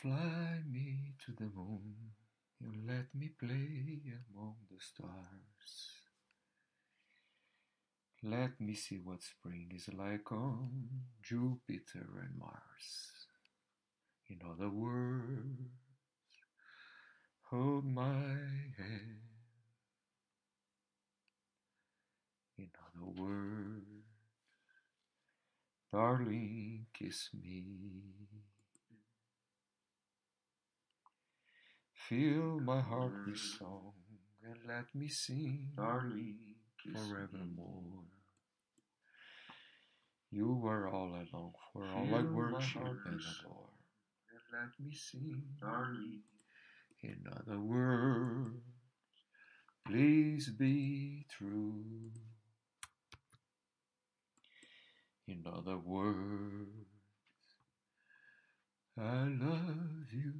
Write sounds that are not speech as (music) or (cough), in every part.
Fly me to the moon and let me play among the stars. Let me see what spring is like on Jupiter and Mars. In other words, hold my hand. In other words, darling, kiss me. Fill my heart with song and let me sing, darling, forevermore. You are all I long for, all I worship and adore. And let me sing, darling. In other words, please be true. In other words, I love you.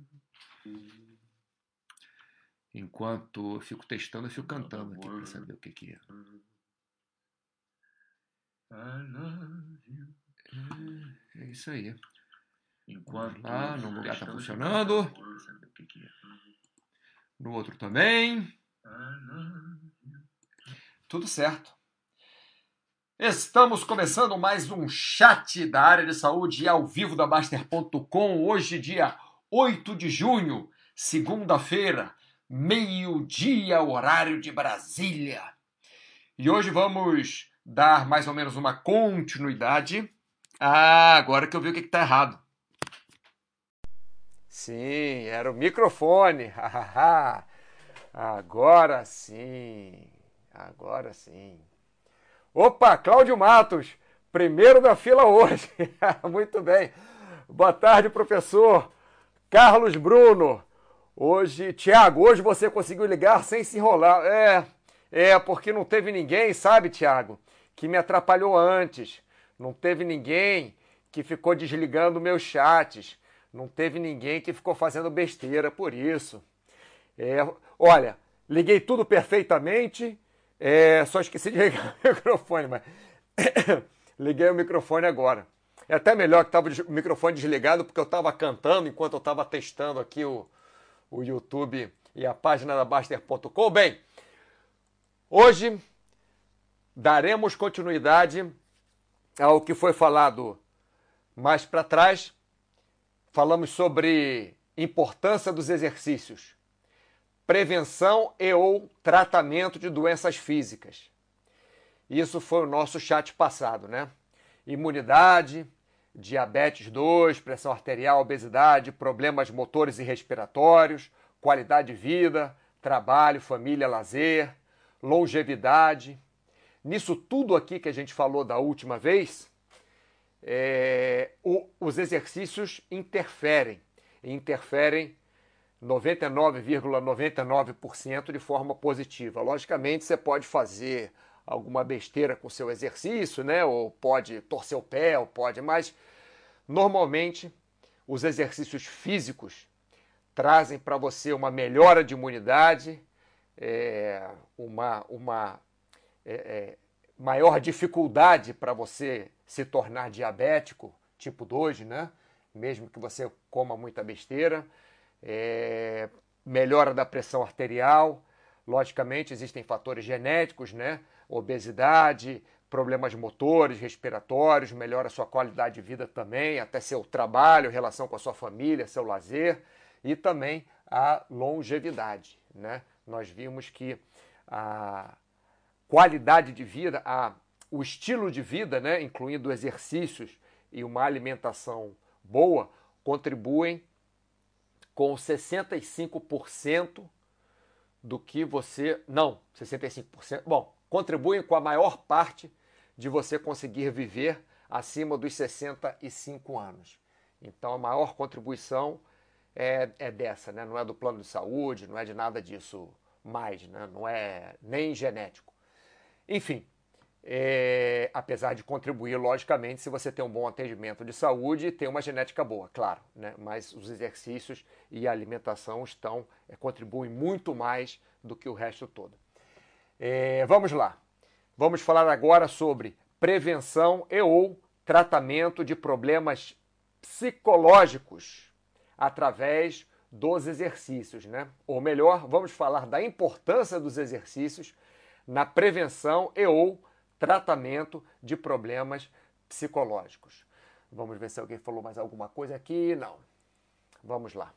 Enquanto eu fico testando, eu fico cantando aqui para saber o que, que é. É, é isso aí. Enquanto lá, no lugar está funcionando. No outro também. Tudo certo. Estamos começando mais um chat da área de saúde ao vivo da Baster.com. Hoje, dia 8 de junho, segunda-feira, meio-dia, horário de Brasília. E hoje vamos dar mais ou menos uma continuidade. Ah, agora que eu vi o que está errado. Sim, era o microfone. (laughs) agora sim. Agora sim. Opa, Cláudio Matos, primeiro da fila hoje. (laughs) Muito bem. Boa tarde, professor. Carlos Bruno. Hoje, Tiago, hoje você conseguiu ligar sem se enrolar. É, é, porque não teve ninguém, sabe, Tiago, que me atrapalhou antes. Não teve ninguém que ficou desligando meus chats. Não teve ninguém que ficou fazendo besteira por isso. É, olha, liguei tudo perfeitamente, é, só esqueci de (laughs) ligar o microfone, mas (coughs) liguei o microfone agora. É até melhor que estava o microfone desligado, porque eu estava cantando enquanto eu estava testando aqui o, o YouTube e a página da Baster.com. Bem, hoje daremos continuidade ao que foi falado mais para trás. Falamos sobre importância dos exercícios, prevenção e ou tratamento de doenças físicas. Isso foi o nosso chat passado, né? Imunidade, diabetes 2, pressão arterial, obesidade, problemas motores e respiratórios, qualidade de vida, trabalho, família, lazer, longevidade, Nisso tudo aqui que a gente falou da última vez, é, o, os exercícios interferem. Interferem 99,99% ,99 de forma positiva. Logicamente, você pode fazer alguma besteira com seu exercício, né? Ou pode torcer o pé, ou pode, mas normalmente os exercícios físicos trazem para você uma melhora de imunidade, é, uma, uma é, é, maior dificuldade para você se tornar diabético tipo 2, né? Mesmo que você coma muita besteira. É, melhora da pressão arterial. Logicamente, existem fatores genéticos, né? Obesidade, problemas motores, respiratórios, melhora a sua qualidade de vida também, até seu trabalho, relação com a sua família, seu lazer e também a longevidade, né? Nós vimos que a qualidade de vida, a, o estilo de vida, né, incluindo exercícios e uma alimentação boa, contribuem com 65% do que você. Não, 65%. Bom, contribuem com a maior parte de você conseguir viver acima dos 65 anos. Então, a maior contribuição é, é dessa, né? não é do plano de saúde, não é de nada disso mais, né? não é nem genético. Enfim, é, apesar de contribuir, logicamente, se você tem um bom atendimento de saúde e tem uma genética boa, claro, né? mas os exercícios e a alimentação estão é, contribuem muito mais do que o resto todo. É, vamos lá, vamos falar agora sobre prevenção e ou tratamento de problemas psicológicos através dos exercícios, né? Ou melhor, vamos falar da importância dos exercícios na prevenção e ou tratamento de problemas psicológicos. Vamos ver se alguém falou mais alguma coisa aqui. Não. Vamos lá.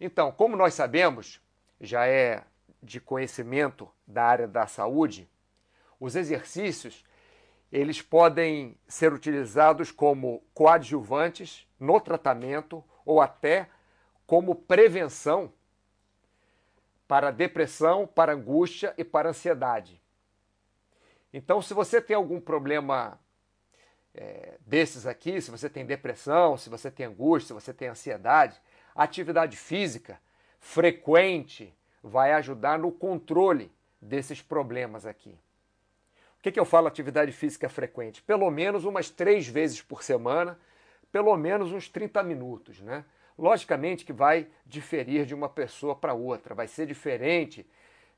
Então, como nós sabemos, já é de conhecimento da área da saúde, os exercícios eles podem ser utilizados como coadjuvantes no tratamento ou até como prevenção para depressão, para angústia e para ansiedade. Então, se você tem algum problema é, desses aqui, se você tem depressão, se você tem angústia, se você tem ansiedade, atividade física frequente vai ajudar no controle desses problemas aqui. O que, que eu falo atividade física frequente? Pelo menos umas três vezes por semana, pelo menos uns 30 minutos, né? Logicamente que vai diferir de uma pessoa para outra, vai ser diferente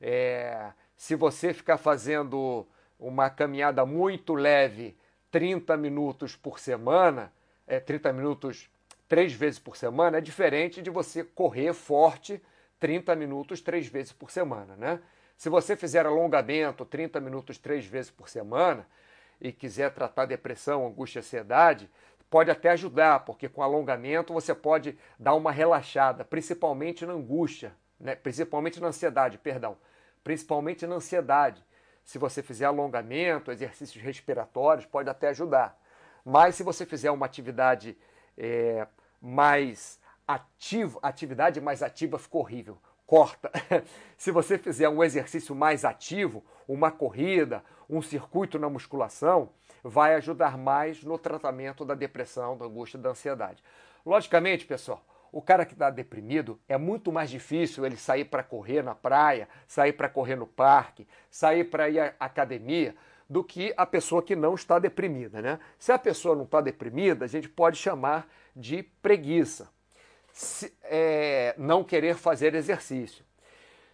é, se você ficar fazendo uma caminhada muito leve 30 minutos por semana, é, 30 minutos três vezes por semana, é diferente de você correr forte 30 minutos três vezes por semana, né? Se você fizer alongamento 30 minutos três vezes por semana e quiser tratar depressão, angústia, ansiedade, pode até ajudar, porque com alongamento você pode dar uma relaxada, principalmente na angústia, né? principalmente na ansiedade, perdão, principalmente na ansiedade. Se você fizer alongamento, exercícios respiratórios, pode até ajudar. Mas se você fizer uma atividade é, mais ativa, atividade mais ativa ficou horrível. Corta. (laughs) se você fizer um exercício mais ativo, uma corrida, um circuito na musculação, vai ajudar mais no tratamento da depressão, da angústia, da ansiedade. Logicamente, pessoal, o cara que está deprimido é muito mais difícil ele sair para correr na praia, sair para correr no parque, sair para ir à academia, do que a pessoa que não está deprimida. Né? Se a pessoa não está deprimida, a gente pode chamar de preguiça. Se, é, não querer fazer exercício.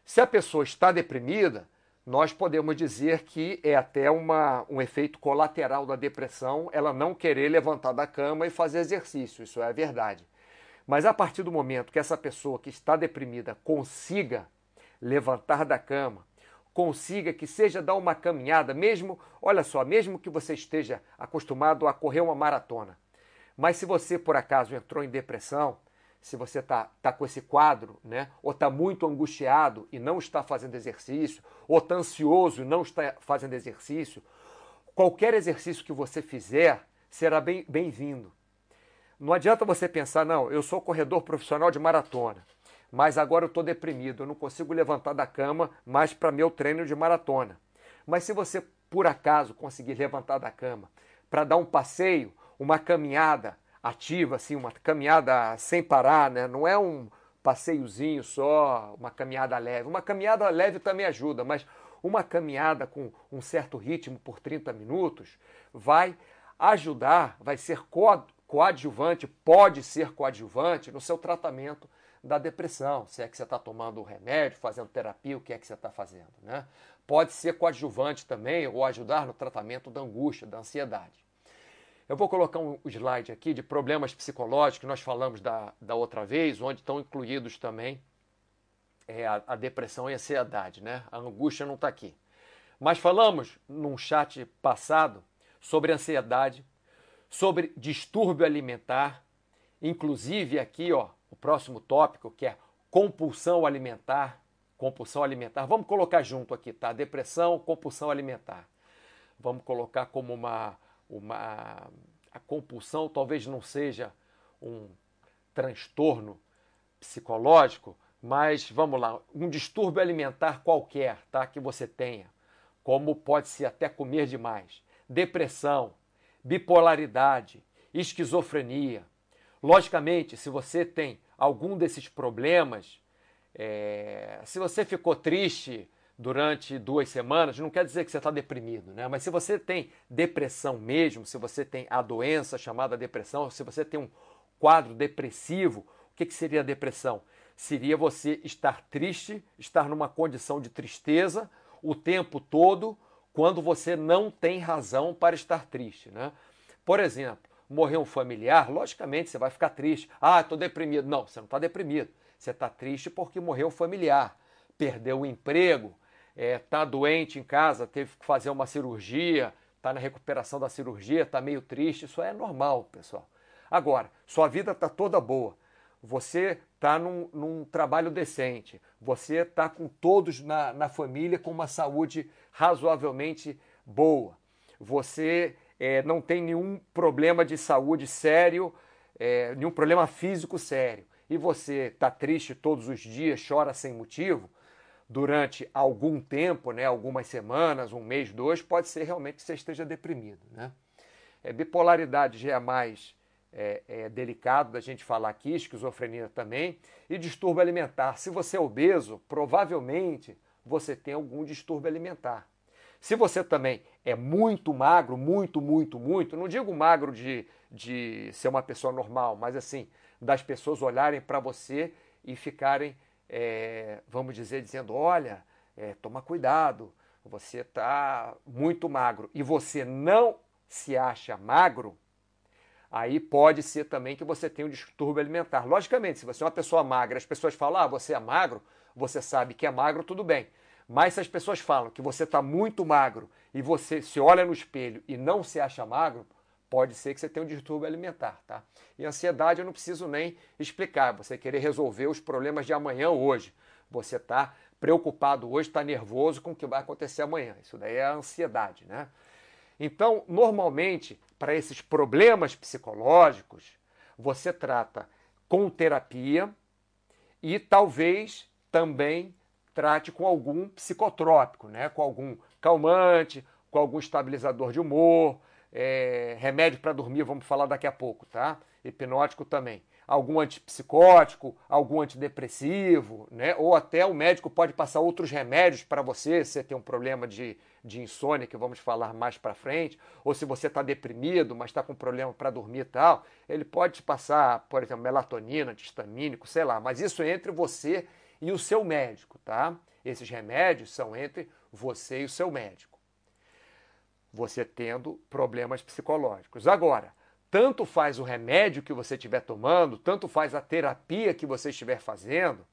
Se a pessoa está deprimida, nós podemos dizer que é até uma, um efeito colateral da depressão ela não querer levantar da cama e fazer exercício. Isso é verdade. Mas a partir do momento que essa pessoa que está deprimida consiga levantar da cama, consiga que seja dar uma caminhada, mesmo, olha só, mesmo que você esteja acostumado a correr uma maratona, mas se você por acaso entrou em depressão, se você está tá com esse quadro, né, ou está muito angustiado e não está fazendo exercício, ou está ansioso e não está fazendo exercício, qualquer exercício que você fizer será bem-vindo. Não adianta você pensar, não, eu sou corredor profissional de maratona, mas agora eu estou deprimido, eu não consigo levantar da cama mais para meu treino de maratona. Mas se você, por acaso, conseguir levantar da cama para dar um passeio, uma caminhada ativa, assim, uma caminhada sem parar, né? não é um passeiozinho só, uma caminhada leve. Uma caminhada leve também ajuda, mas uma caminhada com um certo ritmo por 30 minutos vai ajudar, vai ser coadjuvante, pode ser coadjuvante no seu tratamento da depressão. Se é que você está tomando remédio, fazendo terapia, o que é que você está fazendo. Né? Pode ser coadjuvante também ou ajudar no tratamento da angústia, da ansiedade. Eu vou colocar um slide aqui de problemas psicológicos que nós falamos da, da outra vez, onde estão incluídos também é, a, a, depressão e a ansiedade. Né? A angústia não está aqui. Mas falamos num chat passado sobre ansiedade, sobre distúrbio alimentar, inclusive aqui, ó, o próximo tópico que é compulsão alimentar, compulsão alimentar. Vamos colocar junto aqui, tá? Depressão, compulsão alimentar. Vamos colocar como uma uma a compulsão talvez não seja um transtorno psicológico, mas vamos lá, um distúrbio alimentar qualquer, tá? Que você tenha, como pode ser até comer demais, depressão, bipolaridade, esquizofrenia. Logicamente, se você tem algum desses problemas, é, se você ficou triste durante duas semanas, não quer dizer que você está deprimido, né? Mas se você tem depressão mesmo, se você tem a doença chamada depressão, se você tem um quadro depressivo, o que, que seria a depressão? Seria você estar triste, estar numa condição de tristeza o tempo todo, quando você não tem razão para estar triste. Né? Por exemplo, morrer um familiar, logicamente você vai ficar triste. Ah, estou deprimido. Não, você não está deprimido. Você está triste porque morreu um familiar, perdeu o emprego, está é, tá doente em casa, teve que fazer uma cirurgia, está na recuperação da cirurgia, está meio triste. Isso é normal, pessoal. Agora, sua vida está toda boa. Você está num, num, trabalho decente. Você está com todos na, na família com uma saúde razoavelmente boa. Você é, não tem nenhum problema de saúde sério, é, nenhum problema físico sério, e você está triste todos os dias, chora sem motivo, durante algum tempo, né, algumas semanas, um mês, dois, pode ser realmente que você esteja deprimido. Né? É, bipolaridade já é mais é, é, delicado da gente falar aqui, esquizofrenia também, e distúrbio alimentar. Se você é obeso, provavelmente você tem algum distúrbio alimentar. Se você também é muito magro, muito, muito, muito, não digo magro de, de ser uma pessoa normal, mas assim, das pessoas olharem para você e ficarem, é, vamos dizer, dizendo: olha, é, toma cuidado, você está muito magro e você não se acha magro, aí pode ser também que você tenha um distúrbio alimentar. Logicamente, se você é uma pessoa magra, as pessoas falam: ah, você é magro, você sabe que é magro, tudo bem. Mas se as pessoas falam que você está muito magro e você se olha no espelho e não se acha magro, pode ser que você tenha um distúrbio alimentar, tá? E ansiedade eu não preciso nem explicar. Você querer resolver os problemas de amanhã hoje. Você está preocupado hoje, está nervoso com o que vai acontecer amanhã. Isso daí é a ansiedade, né? Então, normalmente, para esses problemas psicológicos, você trata com terapia e talvez também trate com algum psicotrópico, né? com algum calmante, com algum estabilizador de humor, é, remédio para dormir, vamos falar daqui a pouco, tá? Hipnótico também. Algum antipsicótico, algum antidepressivo, né? Ou até o médico pode passar outros remédios para você, se você tem um problema de, de insônia, que vamos falar mais para frente, ou se você está deprimido, mas está com problema para dormir e tal, ele pode te passar, por exemplo, melatonina, antihistamínico, sei lá, mas isso é entre você e o seu médico, tá? Esses remédios são entre você e o seu médico. Você tendo problemas psicológicos. Agora, tanto faz o remédio que você estiver tomando, tanto faz a terapia que você estiver fazendo.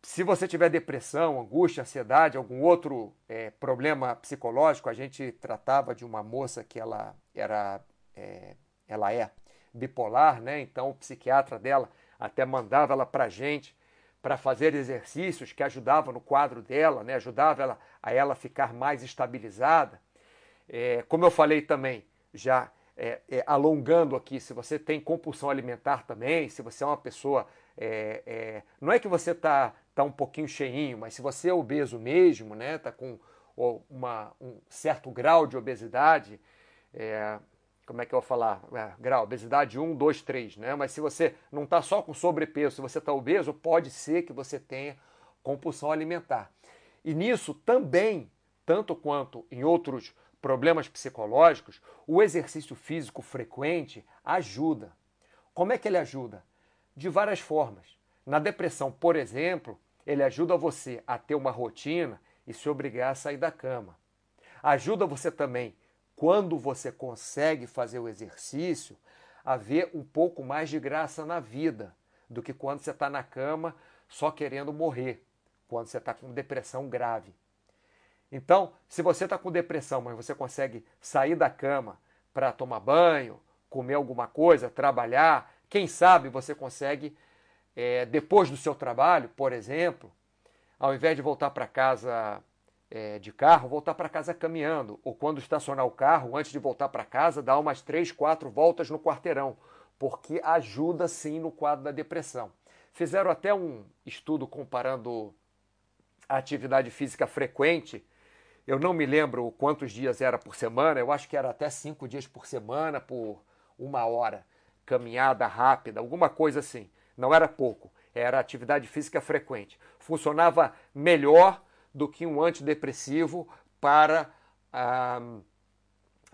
Se você tiver depressão, angústia, ansiedade, algum outro é, problema psicológico, a gente tratava de uma moça que ela era, é, ela é bipolar, né? Então o psiquiatra dela até mandava ela para gente para fazer exercícios que ajudavam no quadro dela, né? ajudava ela, a ela ficar mais estabilizada. É, como eu falei também, já é, é, alongando aqui, se você tem compulsão alimentar também, se você é uma pessoa. É, é, não é que você está tá um pouquinho cheinho, mas se você é obeso mesmo, né? Está com uma, um certo grau de obesidade, é, como é que eu vou falar? É, grau, obesidade 1, 2, 3, né? Mas se você não está só com sobrepeso, se você está obeso, pode ser que você tenha compulsão alimentar. E nisso também, tanto quanto em outros problemas psicológicos, o exercício físico frequente ajuda. Como é que ele ajuda? De várias formas. Na depressão, por exemplo, ele ajuda você a ter uma rotina e se obrigar a sair da cama. Ajuda você também quando você consegue fazer o exercício, a ver um pouco mais de graça na vida do que quando você está na cama só querendo morrer, quando você está com depressão grave. Então, se você está com depressão, mas você consegue sair da cama para tomar banho, comer alguma coisa, trabalhar, quem sabe você consegue, é, depois do seu trabalho, por exemplo, ao invés de voltar para casa é, de carro, voltar para casa caminhando. Ou quando estacionar o carro, antes de voltar para casa, dar umas três, quatro voltas no quarteirão, porque ajuda sim no quadro da depressão. Fizeram até um estudo comparando a atividade física frequente. Eu não me lembro quantos dias era por semana, eu acho que era até cinco dias por semana, por uma hora. Caminhada rápida, alguma coisa assim. Não era pouco, era atividade física frequente. Funcionava melhor do que um antidepressivo para, ah,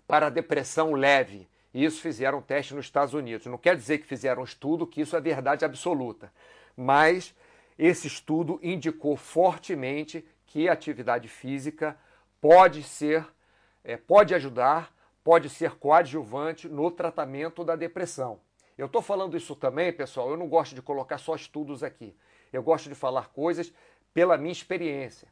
para a depressão leve. Isso fizeram teste nos Estados Unidos. Não quer dizer que fizeram um estudo que isso é verdade absoluta, mas esse estudo indicou fortemente que a atividade física pode ser, é, pode ajudar, pode ser coadjuvante no tratamento da depressão. Eu estou falando isso também, pessoal, eu não gosto de colocar só estudos aqui. Eu gosto de falar coisas pela minha experiência.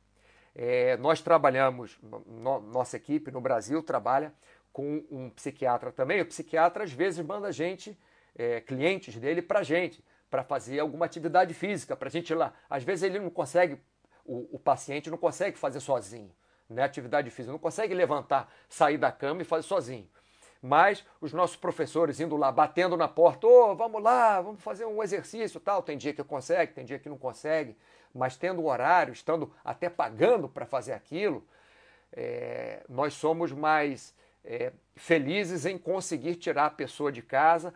É, nós trabalhamos, no, nossa equipe no Brasil trabalha com um psiquiatra também. O psiquiatra às vezes manda gente, é, clientes dele, para gente, para fazer alguma atividade física, para gente ir lá. Às vezes ele não consegue, o, o paciente não consegue fazer sozinho, né? Atividade física, não consegue levantar, sair da cama e fazer sozinho. Mas os nossos professores indo lá, batendo na porta, ô, oh, vamos lá, vamos fazer um exercício tal. Tem dia que consegue, tem dia que não consegue, mas tendo horário, estando até pagando para fazer aquilo, é, nós somos mais é, felizes em conseguir tirar a pessoa de casa,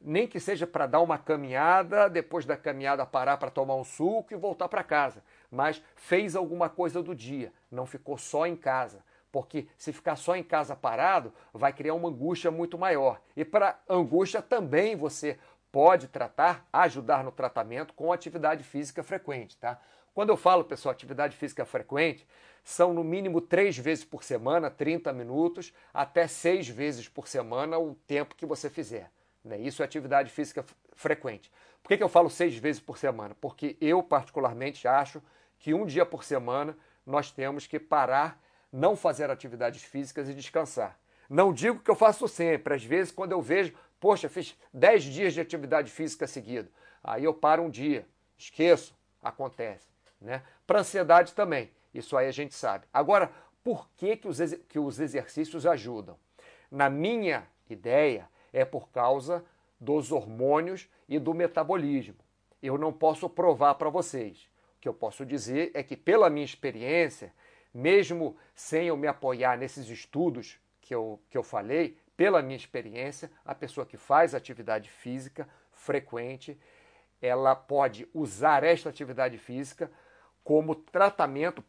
nem que seja para dar uma caminhada, depois da caminhada parar para tomar um suco e voltar para casa. Mas fez alguma coisa do dia, não ficou só em casa porque se ficar só em casa parado, vai criar uma angústia muito maior. E para angústia também você pode tratar, ajudar no tratamento com atividade física frequente, tá? Quando eu falo, pessoal, atividade física frequente, são no mínimo três vezes por semana, 30 minutos, até seis vezes por semana o tempo que você fizer. Né? Isso é atividade física frequente. Por que, que eu falo seis vezes por semana? Porque eu, particularmente, acho que um dia por semana nós temos que parar não fazer atividades físicas e descansar. Não digo que eu faço sempre, às vezes quando eu vejo, poxa, fiz 10 dias de atividade física seguido, aí eu paro um dia, esqueço, acontece. Né? Para ansiedade também, isso aí a gente sabe. Agora, por que, que, os, que os exercícios ajudam? Na minha ideia, é por causa dos hormônios e do metabolismo. Eu não posso provar para vocês. O que eu posso dizer é que, pela minha experiência, mesmo sem eu me apoiar nesses estudos que eu, que eu falei, pela minha experiência, a pessoa que faz atividade física frequente, ela pode usar esta atividade física como tratamento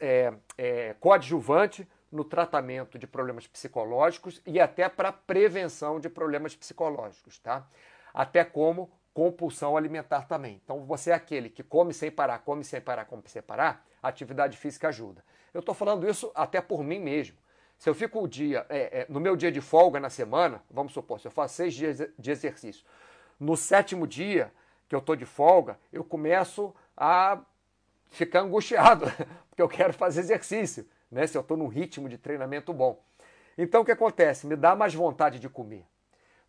é, é, coadjuvante no tratamento de problemas psicológicos e até para prevenção de problemas psicológicos, tá? Até como compulsão alimentar também. Então, você é aquele que come sem parar, come sem parar, come sem parar, a atividade física ajuda. Eu estou falando isso até por mim mesmo. Se eu fico o dia, é, é, no meu dia de folga na semana, vamos supor, se eu faço seis dias de exercício, no sétimo dia que eu estou de folga, eu começo a ficar angustiado, (laughs) porque eu quero fazer exercício, né? Se eu estou num ritmo de treinamento bom. Então o que acontece? Me dá mais vontade de comer.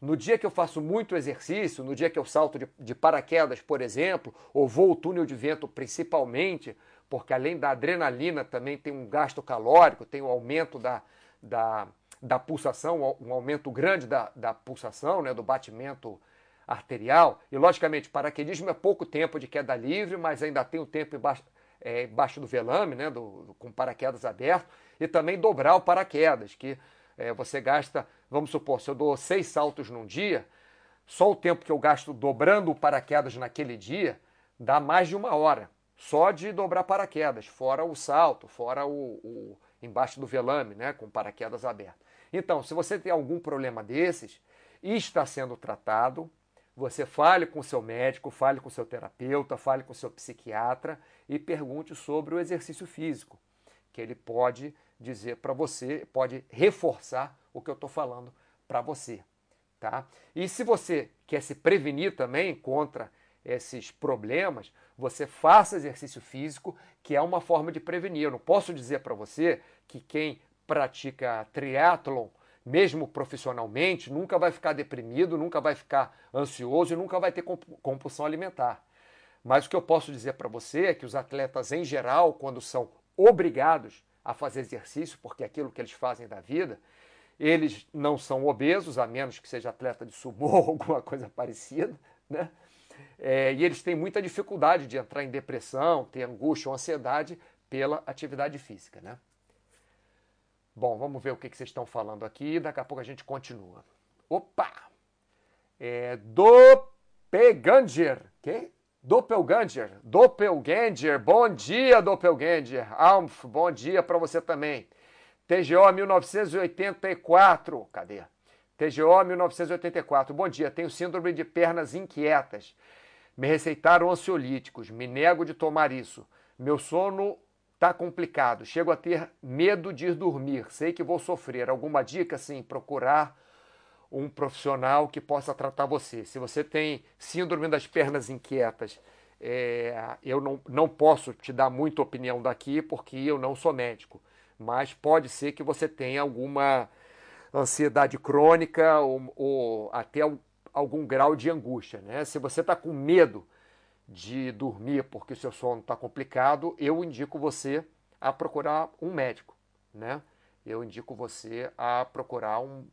No dia que eu faço muito exercício, no dia que eu salto de, de paraquedas, por exemplo, ou vou ao túnel de vento principalmente, porque além da adrenalina também tem um gasto calórico, tem um aumento da, da, da pulsação, um aumento grande da, da pulsação, né, do batimento arterial. E, logicamente, paraquedismo é pouco tempo de queda livre, mas ainda tem o tempo embaixo, é, embaixo do velame, né, do, com paraquedas aberto, e também dobrar o paraquedas, que é, você gasta, vamos supor, se eu dou seis saltos num dia, só o tempo que eu gasto dobrando o paraquedas naquele dia dá mais de uma hora só de dobrar paraquedas, fora o salto, fora o, o embaixo do velame, né, com paraquedas aberto. Então, se você tem algum problema desses e está sendo tratado, você fale com seu médico, fale com seu terapeuta, fale com seu psiquiatra e pergunte sobre o exercício físico, que ele pode dizer para você, pode reforçar o que eu estou falando para você. Tá? E se você quer se prevenir também contra esses problemas, você faça exercício físico, que é uma forma de prevenir. Eu não posso dizer para você que quem pratica triatlon, mesmo profissionalmente, nunca vai ficar deprimido, nunca vai ficar ansioso e nunca vai ter compulsão alimentar. Mas o que eu posso dizer para você é que os atletas em geral, quando são obrigados a fazer exercício, porque é aquilo que eles fazem da vida, eles não são obesos, a menos que seja atleta de sumô (laughs) ou alguma coisa parecida, né? É, e eles têm muita dificuldade de entrar em depressão, ter angústia ou ansiedade pela atividade física, né? Bom, vamos ver o que, que vocês estão falando aqui, daqui a pouco a gente continua. Opa! É, Doppelganger, quem? Doppelganger, Doppelganger, bom dia Doppelganger, Almf, bom dia para você também. TGO 1984, cadê? TGO 1984. Bom dia, tenho síndrome de pernas inquietas. Me receitaram ansiolíticos, me nego de tomar isso. Meu sono Tá complicado, chego a ter medo de ir dormir, sei que vou sofrer. Alguma dica, sim, procurar um profissional que possa tratar você. Se você tem síndrome das pernas inquietas, é, eu não, não posso te dar muita opinião daqui porque eu não sou médico, mas pode ser que você tenha alguma ansiedade crônica ou, ou até algum grau de angústia. Né? Se você está com medo de dormir porque o seu sono está complicado, eu indico você a procurar um médico. Né? Eu indico você a procurar um.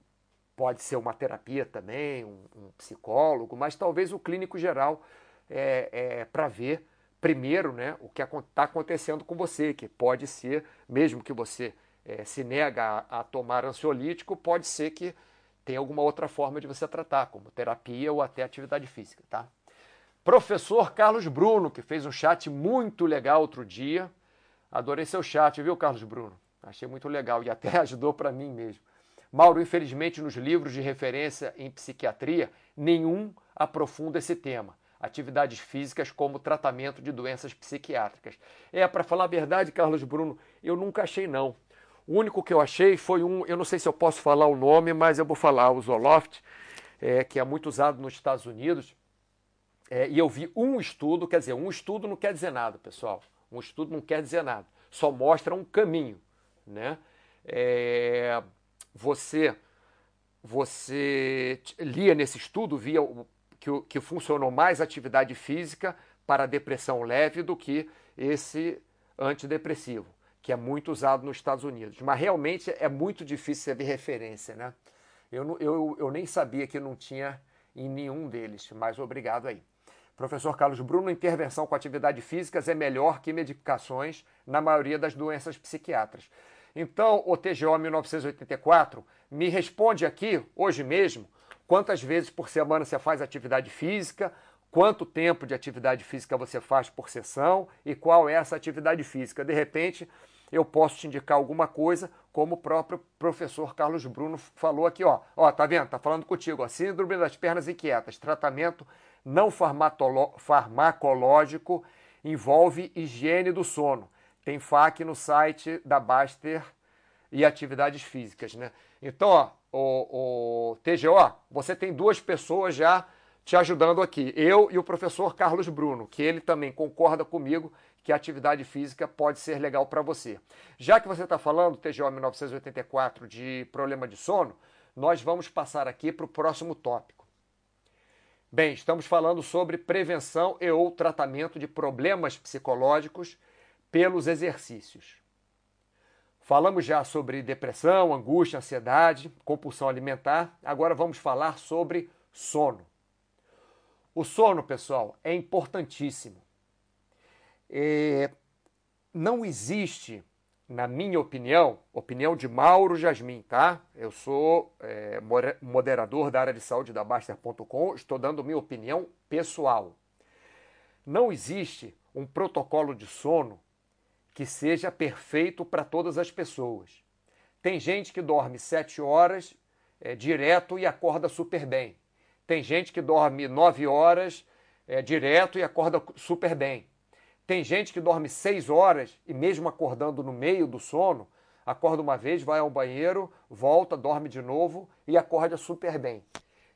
Pode ser uma terapia também, um, um psicólogo, mas talvez o clínico geral é, é para ver primeiro né, o que está acontecendo com você, que pode ser, mesmo que você é, se nega a, a, tomar ansiolítico, pode ser que tenha alguma outra forma de você tratar, como terapia ou até atividade física, tá? Professor Carlos Bruno, que fez um chat muito legal outro dia. Adorei seu chat, viu, Carlos Bruno? Achei muito legal e até (laughs) ajudou para mim mesmo. Mauro, infelizmente, nos livros de referência em psiquiatria, nenhum aprofunda esse tema. Atividades físicas como tratamento de doenças psiquiátricas. É, para falar a verdade, Carlos Bruno, eu nunca achei não. O único que eu achei foi um, eu não sei se eu posso falar o nome, mas eu vou falar, o Zoloft, é, que é muito usado nos Estados Unidos. É, e eu vi um estudo, quer dizer, um estudo não quer dizer nada, pessoal. Um estudo não quer dizer nada, só mostra um caminho. Né? É, você, você lia nesse estudo, via que, que funcionou mais atividade física para depressão leve do que esse antidepressivo que é muito usado nos Estados Unidos. Mas realmente é muito difícil você ver referência, né? Eu, eu, eu nem sabia que não tinha em nenhum deles, mas obrigado aí. Professor Carlos Bruno, intervenção com atividade físicas é melhor que medicações na maioria das doenças psiquiátricas. Então, o TGO 1984 me responde aqui, hoje mesmo, quantas vezes por semana você faz atividade física, quanto tempo de atividade física você faz por sessão e qual é essa atividade física. De repente, eu posso te indicar alguma coisa, como o próprio professor Carlos Bruno falou aqui, ó. Ó, tá vendo? Tá falando contigo, ó. Síndrome das pernas inquietas, tratamento não farmacológico envolve higiene do sono. Tem FAQ no site da Baster e atividades físicas, né? Então, ó, o, o TGO, você tem duas pessoas já te ajudando aqui. Eu e o professor Carlos Bruno, que ele também concorda comigo que a atividade física pode ser legal para você. Já que você está falando, TGO 1984, de problema de sono, nós vamos passar aqui para o próximo tópico. Bem, estamos falando sobre prevenção e ou tratamento de problemas psicológicos pelos exercícios. Falamos já sobre depressão, angústia, ansiedade, compulsão alimentar. Agora vamos falar sobre sono. O sono, pessoal, é importantíssimo. É, não existe, na minha opinião, opinião de Mauro Jasmin, tá? Eu sou é, moderador da área de saúde da Baster.com, estou dando minha opinião pessoal. Não existe um protocolo de sono que seja perfeito para todas as pessoas. Tem gente que dorme sete horas é, direto e acorda super bem. Tem gente que dorme nove horas é, direto e acorda super bem. Tem gente que dorme seis horas e, mesmo acordando no meio do sono, acorda uma vez, vai ao banheiro, volta, dorme de novo e acorda super bem.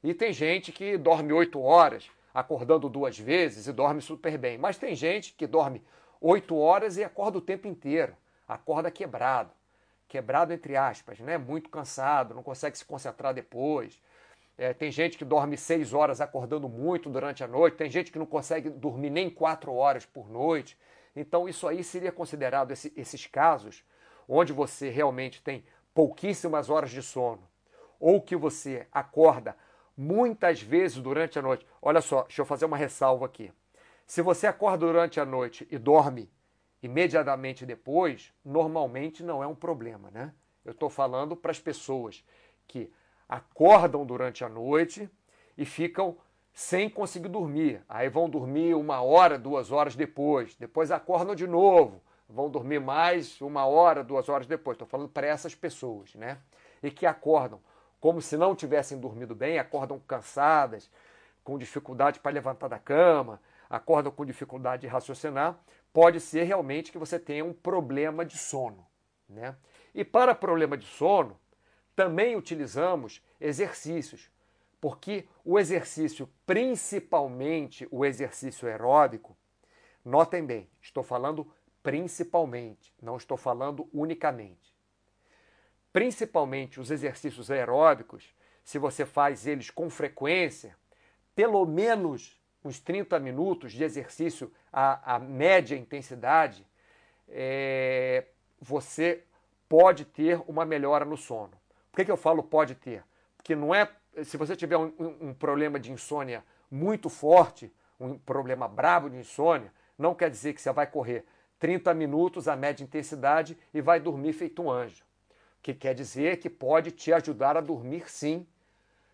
E tem gente que dorme oito horas, acordando duas vezes e dorme super bem. Mas tem gente que dorme oito horas e acorda o tempo inteiro, acorda quebrado. Quebrado entre aspas, né? Muito cansado, não consegue se concentrar depois. É, tem gente que dorme seis horas acordando muito durante a noite, tem gente que não consegue dormir nem quatro horas por noite. Então, isso aí seria considerado esse, esses casos onde você realmente tem pouquíssimas horas de sono ou que você acorda muitas vezes durante a noite. Olha só, deixa eu fazer uma ressalva aqui. Se você acorda durante a noite e dorme imediatamente depois, normalmente não é um problema, né? Eu estou falando para as pessoas que acordam durante a noite e ficam sem conseguir dormir. Aí vão dormir uma hora, duas horas depois. Depois acordam de novo. Vão dormir mais uma hora, duas horas depois. Estou falando para essas pessoas, né? E que acordam como se não tivessem dormido bem, acordam cansadas, com dificuldade para levantar da cama, acordam com dificuldade de raciocinar, pode ser realmente que você tenha um problema de sono. Né? E para problema de sono, também utilizamos exercícios, porque o exercício, principalmente o exercício aeróbico, notem bem, estou falando principalmente, não estou falando unicamente. Principalmente os exercícios aeróbicos, se você faz eles com frequência, pelo menos uns 30 minutos de exercício a, a média intensidade, é, você pode ter uma melhora no sono. Por que, que eu falo pode ter? Porque não é. Se você tiver um, um problema de insônia muito forte, um problema brabo de insônia, não quer dizer que você vai correr 30 minutos a média intensidade e vai dormir feito um anjo. O que quer dizer que pode te ajudar a dormir sim,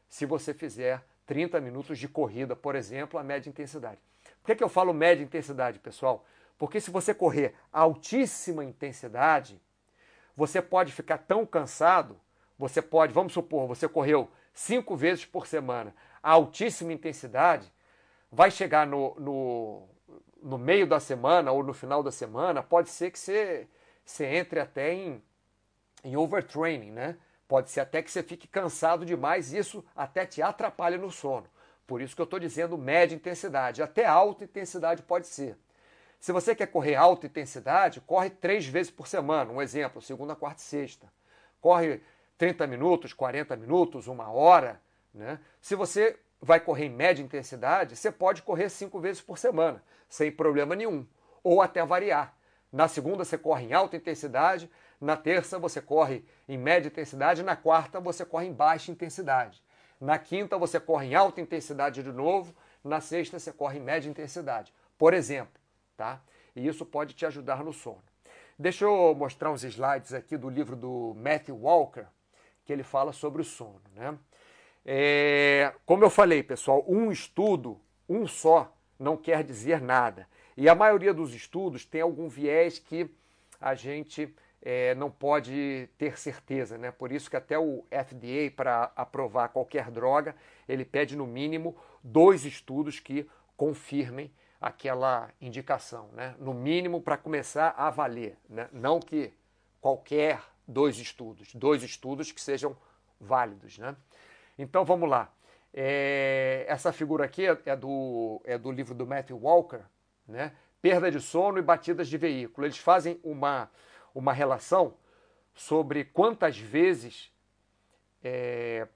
se você fizer 30 minutos de corrida, por exemplo, a média intensidade. Por que, que eu falo média intensidade, pessoal? Porque se você correr altíssima intensidade, você pode ficar tão cansado, você pode, vamos supor, você correu cinco vezes por semana, a altíssima intensidade, vai chegar no, no, no meio da semana ou no final da semana, pode ser que você, você entre até em, em overtraining, né? Pode ser até que você fique cansado demais, isso até te atrapalha no sono. Por isso que eu estou dizendo média intensidade. Até alta intensidade pode ser. Se você quer correr alta intensidade, corre três vezes por semana. Um exemplo, segunda, quarta e sexta. Corre 30 minutos, 40 minutos, uma hora. Né? Se você vai correr em média intensidade, você pode correr cinco vezes por semana, sem problema nenhum. Ou até variar. Na segunda você corre em alta intensidade, na terça você corre em média intensidade, na quarta você corre em baixa intensidade. Na quinta você corre em alta intensidade de novo, na sexta você corre em média intensidade. Por exemplo, tá? E isso pode te ajudar no sono. Deixa eu mostrar uns slides aqui do livro do Matthew Walker, que ele fala sobre o sono, né? É, como eu falei, pessoal, um estudo, um só, não quer dizer nada. E a maioria dos estudos tem algum viés que a gente é, não pode ter certeza, né? Por isso que até o FDA, para aprovar qualquer droga, ele pede no mínimo dois estudos que confirmem aquela indicação, né? No mínimo para começar a valer, né? Não que qualquer dois estudos, dois estudos que sejam válidos, né? Então vamos lá. É, essa figura aqui é do, é do livro do Matthew Walker, né? perda de sono e batidas de veículo. Eles fazem uma, uma relação sobre quantas vezes é,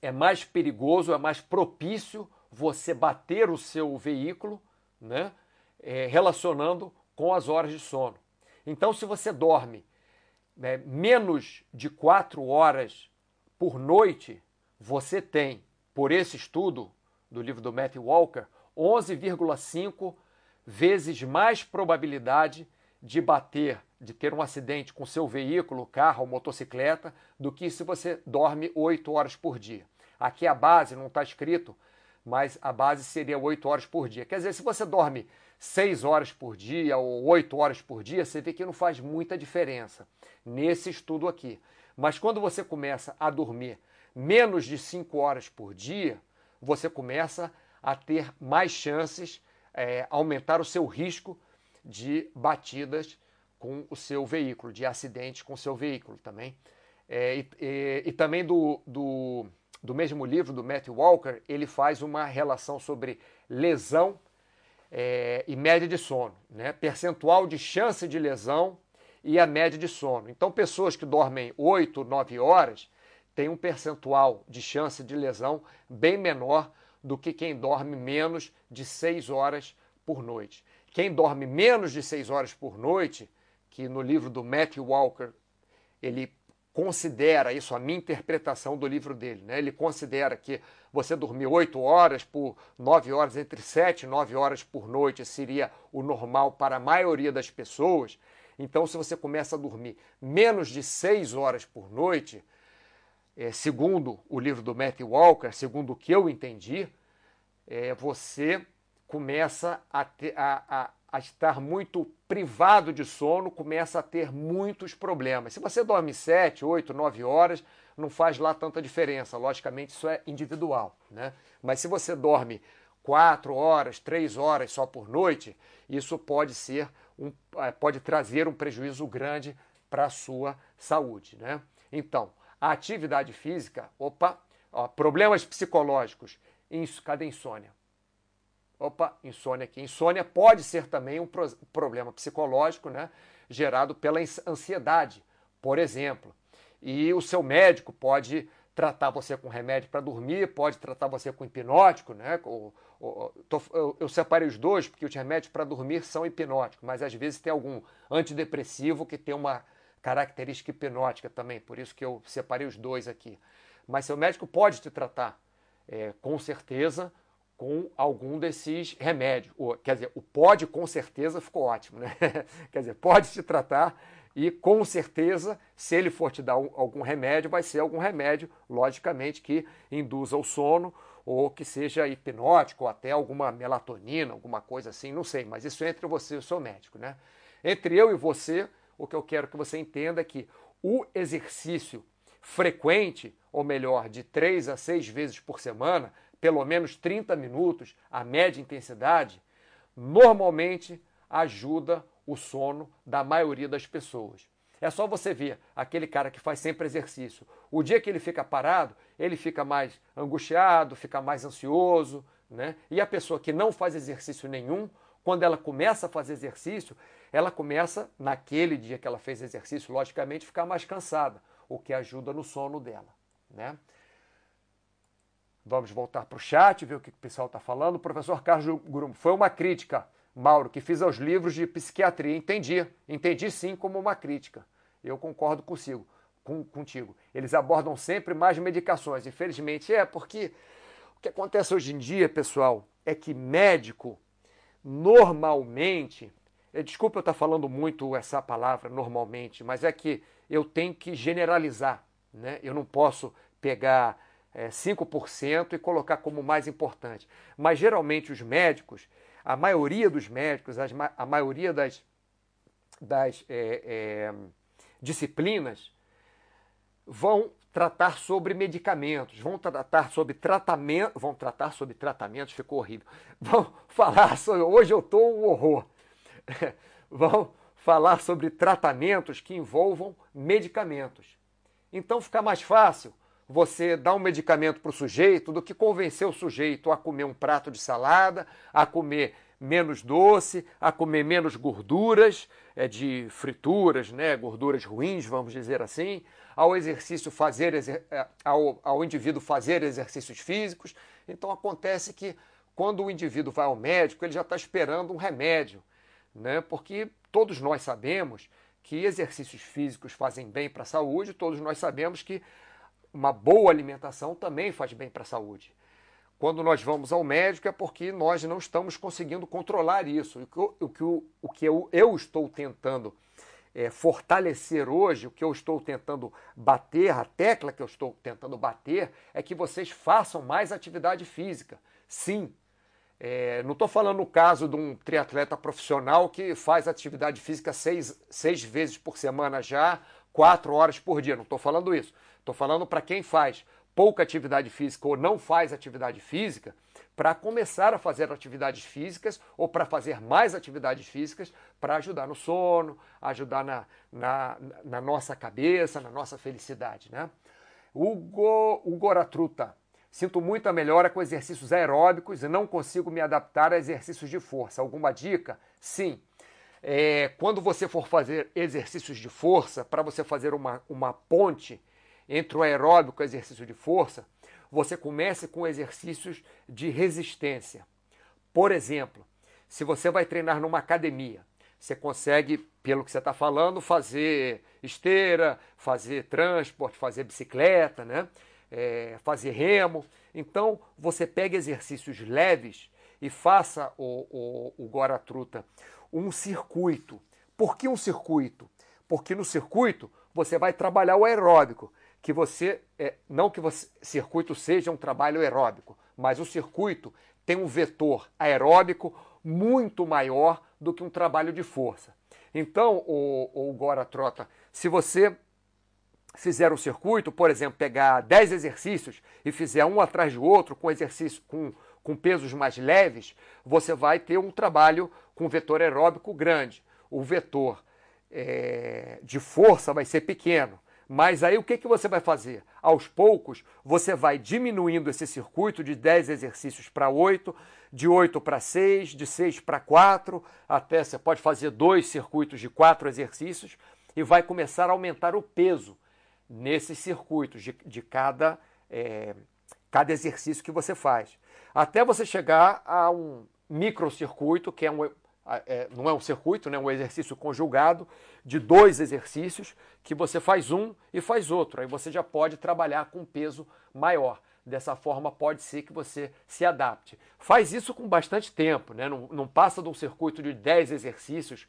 é mais perigoso, é mais propício você bater o seu veículo, né? É, relacionando com as horas de sono. Então, se você dorme né, menos de quatro horas por noite, você tem, por esse estudo do livro do Matthew Walker, 11,5 vezes mais probabilidade de bater, de ter um acidente com seu veículo, carro ou motocicleta, do que se você dorme 8 horas por dia. Aqui a base não está escrito, mas a base seria 8 horas por dia. Quer dizer, se você dorme 6 horas por dia ou 8 horas por dia, você vê que não faz muita diferença nesse estudo aqui. Mas quando você começa a dormir menos de 5 horas por dia, você começa a ter mais chances é, aumentar o seu risco de batidas com o seu veículo, de acidentes com o seu veículo também. É, e, e, e, também do, do, do, mesmo livro, do Matthew Walker, ele faz uma relação sobre lesão é, e média de sono, né? percentual de chance de lesão e a média de sono. Então, pessoas que dormem 8, 9 horas têm um percentual de chance de lesão bem menor do que quem dorme menos de 6 horas por noite. Quem dorme menos de 6 horas por noite, que no livro do Matthew Walker ele considera isso, a minha interpretação do livro dele, né? ele considera que você dormir 8 horas por 9 horas, entre 7 e 9 horas por noite seria o normal para a maioria das pessoas. Então, se você começa a dormir menos de 6 horas por noite, é, segundo o livro do Matthew Walker, segundo o que eu entendi, é, você começa a, ter, a, a, a, estar muito privado de sono, começa a ter muitos problemas. Se você dorme 7, 8, 9 horas, não faz lá tanta diferença. Logicamente, isso é individual. Né? Mas se você dorme quatro horas, três horas só por noite, isso pode ser um, é, pode trazer um prejuízo grande para a sua saúde. Né? Então, a atividade física, opa, ó, problemas psicológicos, ins, cadê insônia? Opa, insônia aqui. Insônia pode ser também um pro, problema psicológico, né? Gerado pela ansiedade, por exemplo. E o seu médico pode tratar você com remédio para dormir, pode tratar você com hipnótico, né? O, o, tô, eu, eu, separei os dois porque os remédios para dormir são hipnóticos, mas às vezes tem algum antidepressivo que tem uma característica hipnótica também, por isso que eu separei os dois aqui. Mas seu médico pode te tratar, é, com certeza, com algum desses remédios. O, quer dizer, o pode com certeza ficou ótimo, né? (laughs) quer dizer, pode te tratar e com certeza, se ele for te dar um, algum remédio, vai ser algum remédio, logicamente, que induza o sono ou que seja hipnótico, ou até alguma melatonina, alguma coisa assim, não sei, mas isso é entre você e o seu médico, né? Entre eu e você, o que eu quero que você entenda é que o exercício frequente, ou melhor, de três a seis vezes por semana, pelo menos 30 minutos, a média intensidade, normalmente ajuda o sono da maioria das pessoas. É só você ver aquele cara que faz sempre exercício. O dia que ele fica parado, ele fica mais angustiado, fica mais ansioso, né? E a pessoa que não faz exercício nenhum, quando ela começa a fazer exercício, ela começa, naquele dia que ela fez exercício, logicamente, ficar mais cansada, o que ajuda no sono dela, né? Vamos voltar para o chat, ver o que o pessoal está falando. O professor Carlos Grumo, foi uma crítica, Mauro, que fiz aos livros de psiquiatria. Entendi, entendi sim como uma crítica. Eu concordo consigo, com, contigo. Eles abordam sempre mais medicações. Infelizmente é, porque o que acontece hoje em dia, pessoal, é que médico, normalmente, eh, desculpa eu estar falando muito essa palavra normalmente, mas é que eu tenho que generalizar. Né? Eu não posso pegar é, 5% e colocar como mais importante. Mas geralmente os médicos, a maioria dos médicos, a maioria das, das é, é, disciplinas vão tratar sobre medicamentos, vão tratar sobre tratamento, vão tratar sobre tratamentos, ficou horrível. (laughs) Vão falar sobre, hoje eu estou um horror. (laughs) vão falar sobre tratamentos que envolvam medicamentos. Então fica mais fácil você dar um medicamento para o sujeito do que convencer o sujeito a comer um prato de salada, a comer menos doce, a comer menos gorduras, é, de frituras, né, gorduras ruins, vamos dizer assim, ao exercício fazer é, ao, ao indivíduo fazer exercícios físicos. Então acontece que quando o indivíduo vai ao médico, ele já está esperando um remédio, né? Porque todos nós sabemos que exercícios físicos fazem bem para a saúde, todos nós sabemos que uma boa alimentação também faz bem para a saúde. Quando nós vamos ao médico é porque nós não estamos conseguindo controlar isso. O que, o, o que eu, eu estou tentando é, fortalecer hoje, o que eu estou tentando bater, a tecla que eu estou tentando bater, é que vocês façam mais atividade física. Sim. É, não estou falando no caso de um triatleta profissional que faz atividade física seis, seis vezes por semana já, quatro horas por dia. Não estou falando isso. Estou falando para quem faz pouca atividade física ou não faz atividade física, para começar a fazer atividades físicas ou para fazer mais atividades físicas para ajudar no sono, ajudar na, na, na, nossa cabeça, na nossa felicidade. Né? Hugo, Hugo Aratruta. Sinto muita melhora com exercícios aeróbicos e não consigo me adaptar a exercícios de força. Alguma dica? Sim. É, quando você for fazer exercícios de força, para você fazer uma, uma ponte entre o aeróbico e o exercício de força, você comece com exercícios de resistência. Por exemplo, se você vai treinar numa academia, você consegue, pelo que você está falando, fazer esteira, fazer transporte, fazer bicicleta, né? É, fazer remo. Então, você pega exercícios leves e faça o, o, o um circuito. Por que um circuito? Porque no circuito você vai trabalhar o aeróbico que você, é, não que o circuito seja um trabalho aeróbico, mas o circuito tem um vetor aeróbico muito maior do que um trabalho de força. Então, o, o Gora Trota, se você fizer um circuito, por exemplo, pegar 10 exercícios e fizer um atrás do outro com exercício com, com pesos mais leves, você vai ter um trabalho com vetor aeróbico grande. O vetor é, de força vai ser pequeno. Mas aí o que, que você vai fazer? Aos poucos, você vai diminuindo esse circuito de 10 exercícios para 8, de 8 para 6, de 6 para 4, até você pode fazer dois circuitos de 4 exercícios e vai começar a aumentar o peso nesses circuitos de, de cada, é, cada exercício que você faz. Até você chegar a um microcircuito, que é um, é, não é um circuito, né, um exercício conjugado de dois exercícios que você faz um e faz outro. Aí você já pode trabalhar com peso maior. Dessa forma, pode ser que você se adapte. Faz isso com bastante tempo, né? não, não passa de um circuito de 10 exercícios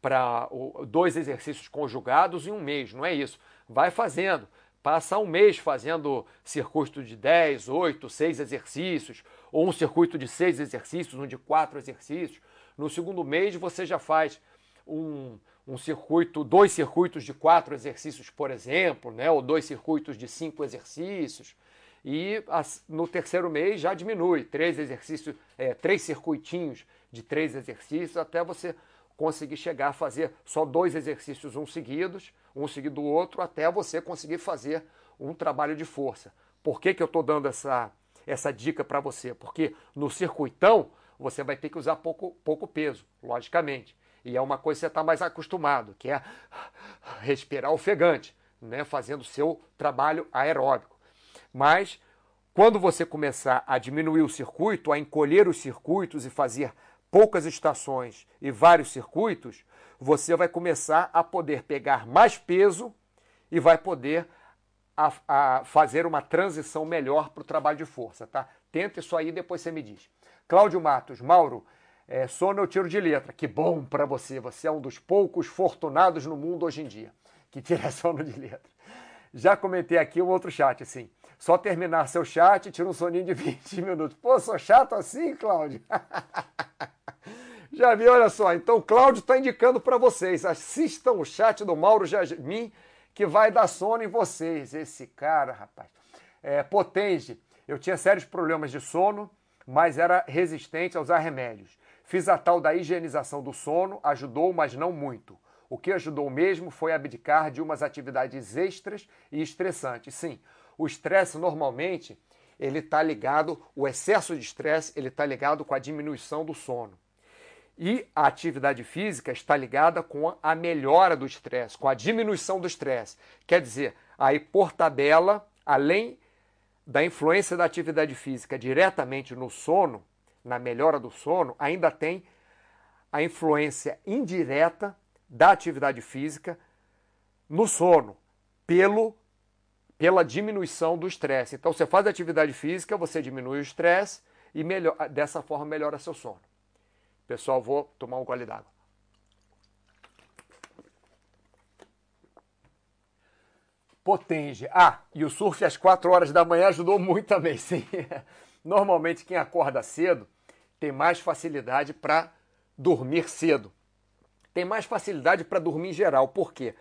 para dois exercícios conjugados em um mês, não é isso. Vai fazendo. Passa um mês fazendo circuito de 10, 8, 6 exercícios, ou um circuito de 6 exercícios, um de 4 exercícios. No segundo mês você já faz um, um circuito, dois circuitos de quatro exercícios, por exemplo, né? ou dois circuitos de cinco exercícios. E no terceiro mês já diminui, três exercícios, é, três circuitinhos de três exercícios, até você conseguir chegar a fazer só dois exercícios, um seguidos, um seguido do outro, até você conseguir fazer um trabalho de força. Por que, que eu estou dando essa, essa dica para você? Porque no circuitão você vai ter que usar pouco, pouco peso, logicamente. E é uma coisa que você está mais acostumado, que é respirar ofegante, né? fazendo o seu trabalho aeróbico. Mas quando você começar a diminuir o circuito, a encolher os circuitos e fazer poucas estações e vários circuitos, você vai começar a poder pegar mais peso e vai poder a, a fazer uma transição melhor para o trabalho de força, tá? Tenta isso aí, depois você me diz. Cláudio Matos, Mauro, é, sono eu tiro de letra. Que bom para você, você é um dos poucos fortunados no mundo hoje em dia que tira (laughs) sono de letra. Já comentei aqui um outro chat, assim. Só terminar seu chat, tira um soninho de (laughs) 20 minutos. Pô, sou chato assim, Cláudio? (laughs) Já vi, olha só. Então, Cláudio está indicando para vocês. Assistam o chat do Mauro Jasmin, que vai dar sono em vocês. Esse cara, rapaz. É, Potenge. Eu tinha sérios problemas de sono, mas era resistente a usar remédios. Fiz a tal da higienização do sono, ajudou, mas não muito. O que ajudou mesmo foi abdicar de umas atividades extras e estressantes. Sim, o estresse normalmente ele está ligado, o excesso de estresse ele está ligado com a diminuição do sono. E a atividade física está ligada com a melhora do estresse, com a diminuição do estresse. Quer dizer, aí por tabela, além da influência da atividade física diretamente no sono, na melhora do sono, ainda tem a influência indireta da atividade física no sono, pelo pela diminuição do estresse. Então, você faz atividade física, você diminui o estresse e melhor, dessa forma melhora seu sono. Pessoal, vou tomar um gole d'água. Potenge. Ah, e o surf às 4 horas da manhã ajudou muito também, (laughs) sim. Normalmente quem acorda cedo tem mais facilidade para dormir cedo. Tem mais facilidade para dormir em geral. Por quê?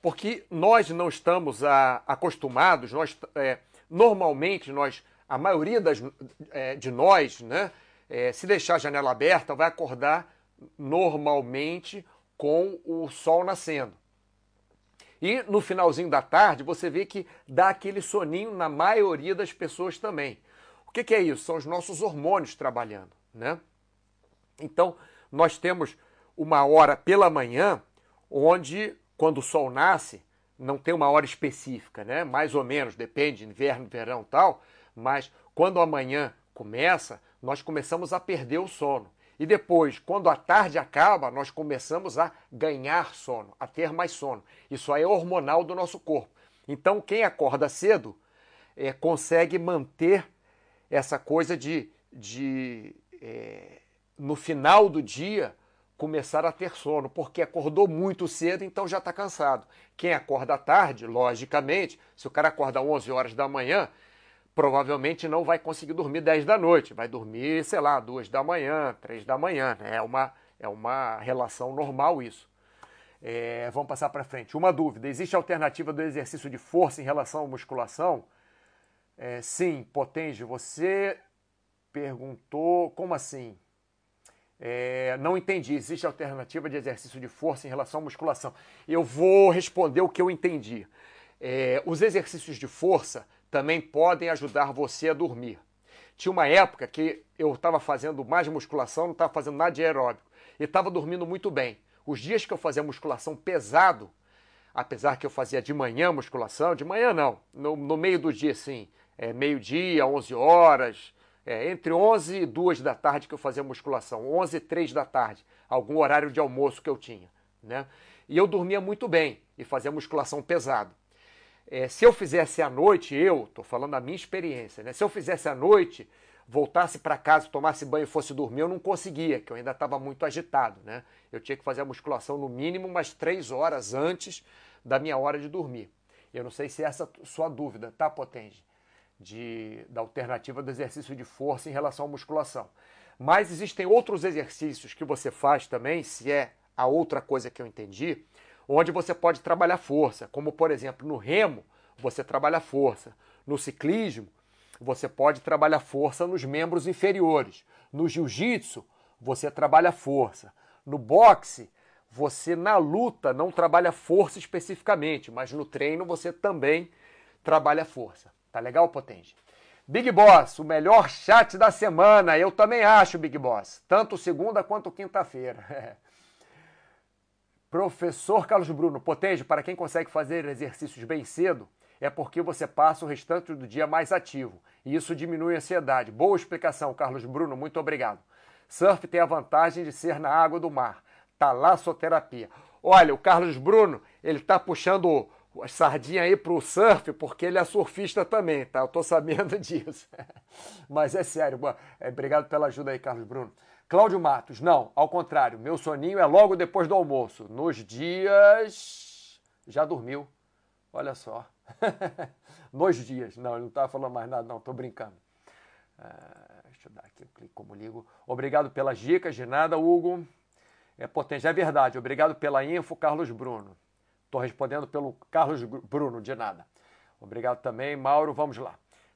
Porque nós não estamos a, acostumados, nós, é, normalmente nós, a maioria das, é, de nós, né, é, se deixar a janela aberta, vai acordar normalmente com o sol nascendo. E no finalzinho da tarde você vê que dá aquele soninho na maioria das pessoas também. O que, que é isso? São os nossos hormônios trabalhando, né? Então nós temos uma hora pela manhã onde quando o sol nasce não tem uma hora específica, né? Mais ou menos, depende, inverno, verão, tal. Mas quando a manhã começa, nós começamos a perder o sono. E depois, quando a tarde acaba, nós começamos a ganhar sono, a ter mais sono. Isso aí é hormonal do nosso corpo. Então, quem acorda cedo é, consegue manter essa coisa de, de é, no final do dia, começar a ter sono, porque acordou muito cedo, então já está cansado. Quem acorda tarde, logicamente, se o cara acorda 11 horas da manhã, provavelmente não vai conseguir dormir 10 da noite, vai dormir, sei lá, 2 da manhã, 3 da manhã. Né? É, uma, é uma relação normal isso. É, vamos passar para frente. Uma dúvida: existe alternativa do exercício de força em relação à musculação? É, sim, Potenge, você perguntou como assim? É, não entendi. Existe alternativa de exercício de força em relação à musculação? Eu vou responder o que eu entendi. É, os exercícios de força também podem ajudar você a dormir. Tinha uma época que eu estava fazendo mais musculação, não estava fazendo nada de aeróbico e estava dormindo muito bem. Os dias que eu fazia musculação pesado, apesar que eu fazia de manhã musculação, de manhã não, no, no meio do dia sim, é, meio-dia, 11 horas, é, entre 11 e 2 da tarde que eu fazia musculação, 11 e 3 da tarde, algum horário de almoço que eu tinha. Né? E eu dormia muito bem e fazia musculação pesado. É, se eu fizesse à noite, eu, estou falando da minha experiência, né? se eu fizesse à noite, voltasse para casa, tomasse banho e fosse dormir, eu não conseguia, que eu ainda estava muito agitado. Né? Eu tinha que fazer a musculação no mínimo umas três horas antes da minha hora de dormir. Eu não sei se é essa é sua dúvida, tá, Potenge? De, da alternativa do exercício de força em relação à musculação. Mas existem outros exercícios que você faz também, se é a outra coisa que eu entendi, onde você pode trabalhar força, como por exemplo no remo, você trabalha força, no ciclismo, você pode trabalhar força nos membros inferiores, no jiu-jitsu, você trabalha força, no boxe, você na luta não trabalha força especificamente, mas no treino você também trabalha força. Tá legal, Potente? Big Boss, o melhor chat da semana. Eu também acho, Big Boss. Tanto segunda quanto quinta-feira. (laughs) Professor Carlos Bruno, Potege, para quem consegue fazer exercícios bem cedo, é porque você passa o restante do dia mais ativo. E isso diminui a ansiedade. Boa explicação, Carlos Bruno, muito obrigado. Surf tem a vantagem de ser na água do mar. Talassoterapia. Olha, o Carlos Bruno, ele tá puxando a sardinha aí pro surf, porque ele é surfista também, tá? Eu tô sabendo (laughs) disso. Mas é sério, é, obrigado pela ajuda aí, Carlos Bruno. Cláudio Matos, não, ao contrário, meu soninho é logo depois do almoço. Nos dias. Já dormiu. Olha só. (laughs) Nos dias. Não, ele não estava falando mais nada, não, estou brincando. Uh, deixa eu dar aqui, eu clico como ligo. Obrigado pelas dicas, de nada, Hugo. É potente, é verdade. Obrigado pela info, Carlos Bruno. Estou respondendo pelo Carlos Bruno, de nada. Obrigado também, Mauro. Vamos lá.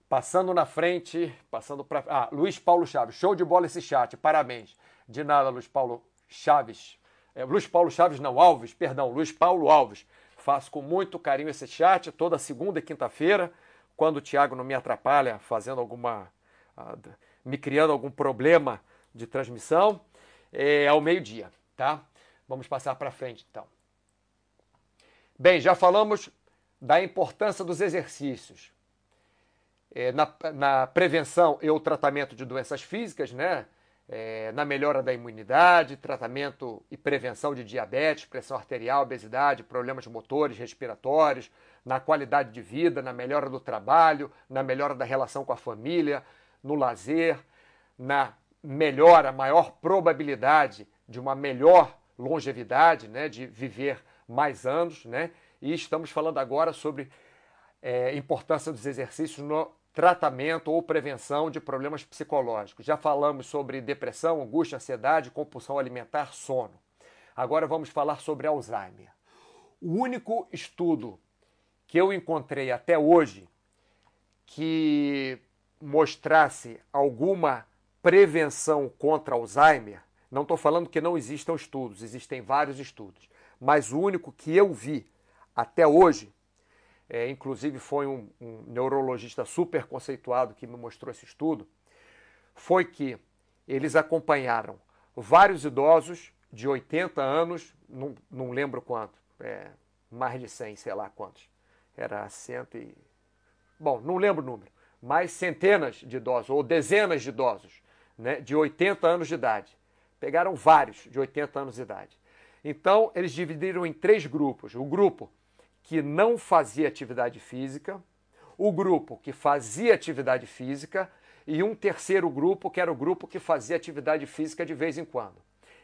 Passando na frente, passando para. Ah, Luiz Paulo Chaves. Show de bola esse chat, parabéns. De nada, Luiz Paulo Chaves. É, Luiz Paulo Chaves, não, Alves, perdão, Luiz Paulo Alves. Faço com muito carinho esse chat toda segunda e quinta-feira, quando o Thiago não me atrapalha fazendo alguma. Ah, me criando algum problema de transmissão, é ao meio-dia, tá? Vamos passar para frente então. Bem, já falamos da importância dos exercícios é, na, na, prevenção e o tratamento de doenças físicas, né? É, na melhora da imunidade, tratamento e prevenção de diabetes, pressão arterial, obesidade, problemas motores, respiratórios, na qualidade de vida, na melhora do trabalho, na melhora da relação com a família, no lazer, na melhora, maior probabilidade de uma melhor longevidade, né, de viver mais anos, né? E estamos falando agora sobre é, importância dos exercícios no tratamento ou prevenção de problemas psicológicos. Já falamos sobre depressão, angústia, ansiedade, compulsão alimentar, sono. Agora vamos falar sobre Alzheimer. O único estudo que eu encontrei até hoje que mostrasse alguma prevenção contra Alzheimer, não estou falando que não existam estudos, existem vários estudos, mas o único que eu vi até hoje é, inclusive foi um, um neurologista super conceituado que me mostrou esse estudo, foi que eles acompanharam vários idosos de 80 anos, não, não lembro quanto, é, mais de 100, sei lá quantos, era cento e... Bom, não lembro o número, mas centenas de idosos, ou dezenas de idosos, né, de 80 anos de idade. Pegaram vários de 80 anos de idade. Então, eles dividiram em três grupos. O grupo que não fazia atividade física, o grupo que fazia atividade física e um terceiro grupo que era o grupo que fazia atividade física de vez em quando.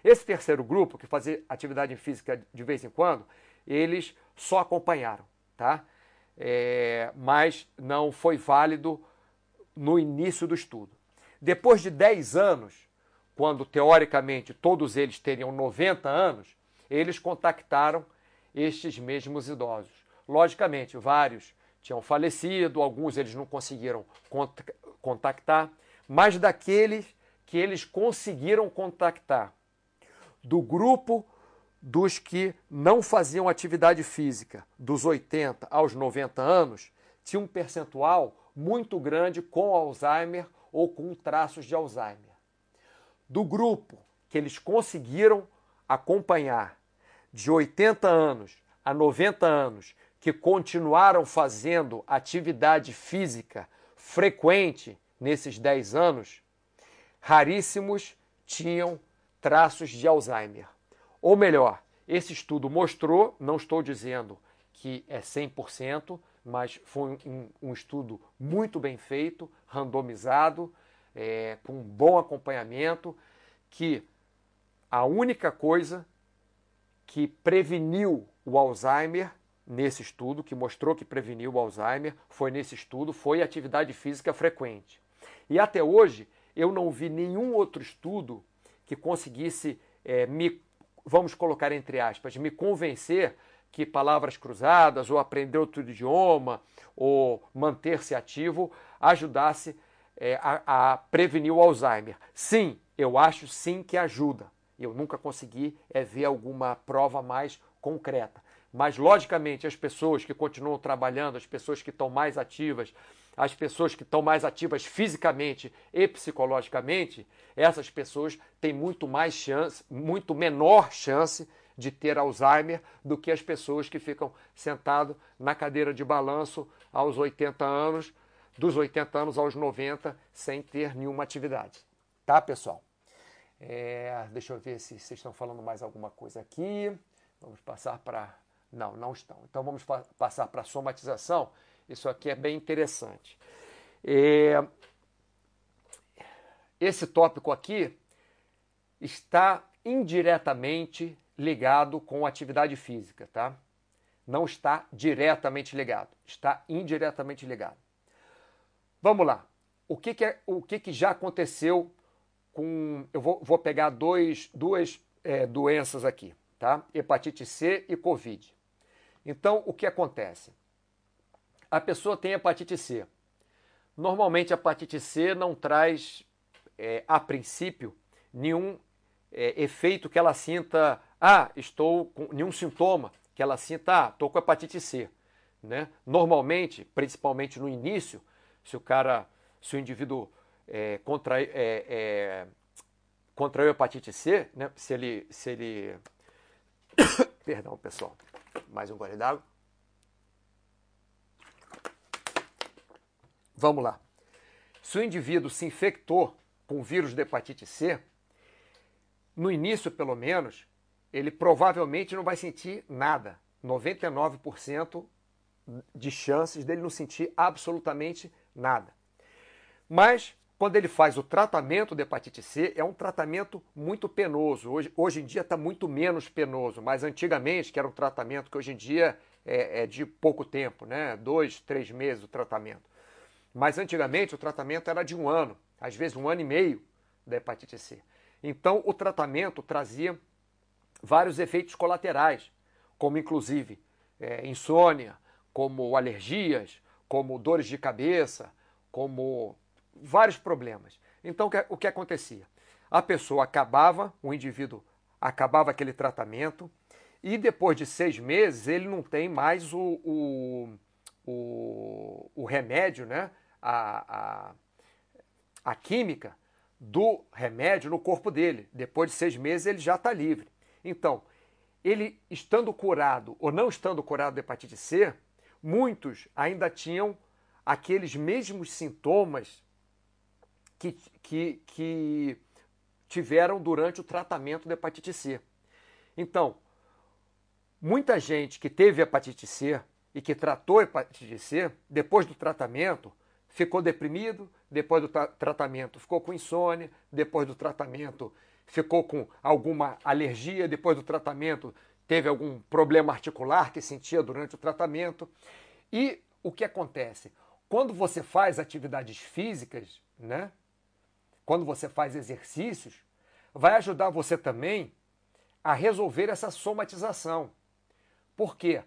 Esse terceiro grupo que fazia atividade física de vez em quando, eles só acompanharam, tá? É, mas não foi válido no início do estudo. Depois de 10 anos, quando teoricamente todos eles teriam 90 anos, eles contactaram estes mesmos idosos. Logicamente, vários tinham falecido, alguns eles não conseguiram contactar, mas daqueles que eles conseguiram contactar, do grupo dos que não faziam atividade física, dos 80 aos 90 anos, tinha um percentual muito grande com Alzheimer ou com traços de Alzheimer. Do grupo que eles conseguiram acompanhar de 80 anos a 90 anos, que continuaram fazendo atividade física frequente nesses 10 anos, raríssimos tinham traços de Alzheimer. Ou melhor, esse estudo mostrou, não estou dizendo que é 100%, mas foi um, um estudo muito bem feito, randomizado, é, com um bom acompanhamento, que a única coisa que preveniu o Alzheimer nesse estudo, que mostrou que preveniu o Alzheimer, foi nesse estudo, foi atividade física frequente. E até hoje eu não vi nenhum outro estudo que conseguisse é, me vamos colocar entre aspas, me convencer que palavras cruzadas, ou aprender outro idioma, ou manter-se ativo, ajudasse é, a, a, prevenir o Alzheimer. Sim, eu acho sim que ajuda. Eu nunca consegui é, ver alguma prova mais concreta. Mas, logicamente, as pessoas que continuam trabalhando, as pessoas que estão mais ativas, as pessoas que estão mais ativas fisicamente e psicologicamente, essas pessoas têm muito mais chance, muito menor chance de ter Alzheimer do que as pessoas que ficam sentado na cadeira de balanço aos 80 anos, dos 80 anos aos 90, sem ter nenhuma atividade. Tá, pessoal? É, deixa eu ver se vocês estão falando mais alguma coisa aqui. Vamos passar para. Não, não estão. Então vamos pa passar para a somatização. Isso aqui é bem interessante. É... Esse tópico aqui está indiretamente ligado com atividade física, tá? Não está diretamente ligado, está indiretamente ligado. Vamos lá. O que, que é, o que, que já aconteceu com. Eu vou, vou pegar dois, duas é, doenças aqui, tá? Hepatite C e Covid. Então, o que acontece? a pessoa tem hepatite C. Normalmente a hepatite C não traz, é, a princípio, nenhum é, efeito que ela sinta, ah, estou com nenhum sintoma, que ela sinta, ah, estou com hepatite C. Né? Normalmente, principalmente no início, se o cara, se o indivíduo é, contrai, é, é, contraiu hepatite C, né? se ele, se ele, (coughs) perdão pessoal, mais um gole d'água, Vamos lá. Se o indivíduo se infectou com vírus da hepatite C, no início pelo menos, ele provavelmente não vai sentir nada. 99% de chances dele não sentir absolutamente nada. Mas quando ele faz o tratamento da hepatite C, é um tratamento muito penoso. Hoje, hoje em dia está muito menos penoso, mas antigamente, que era um tratamento que hoje em dia é, é de pouco tempo, né? dois, três meses o tratamento. Mas antigamente o tratamento era de um ano, às vezes um ano e meio da hepatite C. Então o tratamento trazia vários efeitos colaterais, como inclusive é, insônia, como alergias, como dores de cabeça, como vários problemas. Então o que acontecia? A pessoa acabava, o indivíduo acabava aquele tratamento e depois de seis meses ele não tem mais o, o, o, o remédio, né? a, a, a química do remédio no corpo dele. Depois de seis meses ele já está livre. Então, ele estando curado ou não estando curado da hepatite C, muitos ainda tinham aqueles mesmos sintomas que, que, que tiveram durante o tratamento da hepatite C. Então, muita gente que teve hepatite C e que tratou hepatite C, depois do tratamento, ficou deprimido, depois do tra tratamento ficou com insônia, depois do tratamento ficou com alguma alergia, depois do tratamento teve algum problema articular que sentia durante o tratamento. E o que acontece? Quando você faz atividades físicas, né? Quando você faz exercícios, vai ajudar você também a resolver essa somatização. Por quê?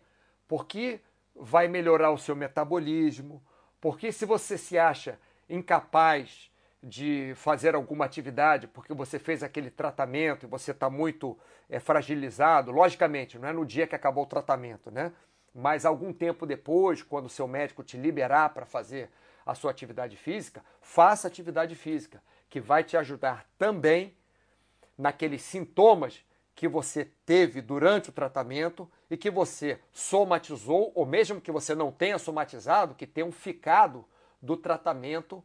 Porque vai melhorar o seu metabolismo, porque se você se acha incapaz de fazer alguma atividade porque você fez aquele tratamento e você está muito é, fragilizado, logicamente, não é no dia que acabou o tratamento, né? Mas algum tempo depois, quando o seu médico te liberar para fazer a sua atividade física, faça atividade física, que vai te ajudar também naqueles sintomas que você teve durante o tratamento e que você somatizou, ou mesmo que você não tenha somatizado, que tenham ficado do tratamento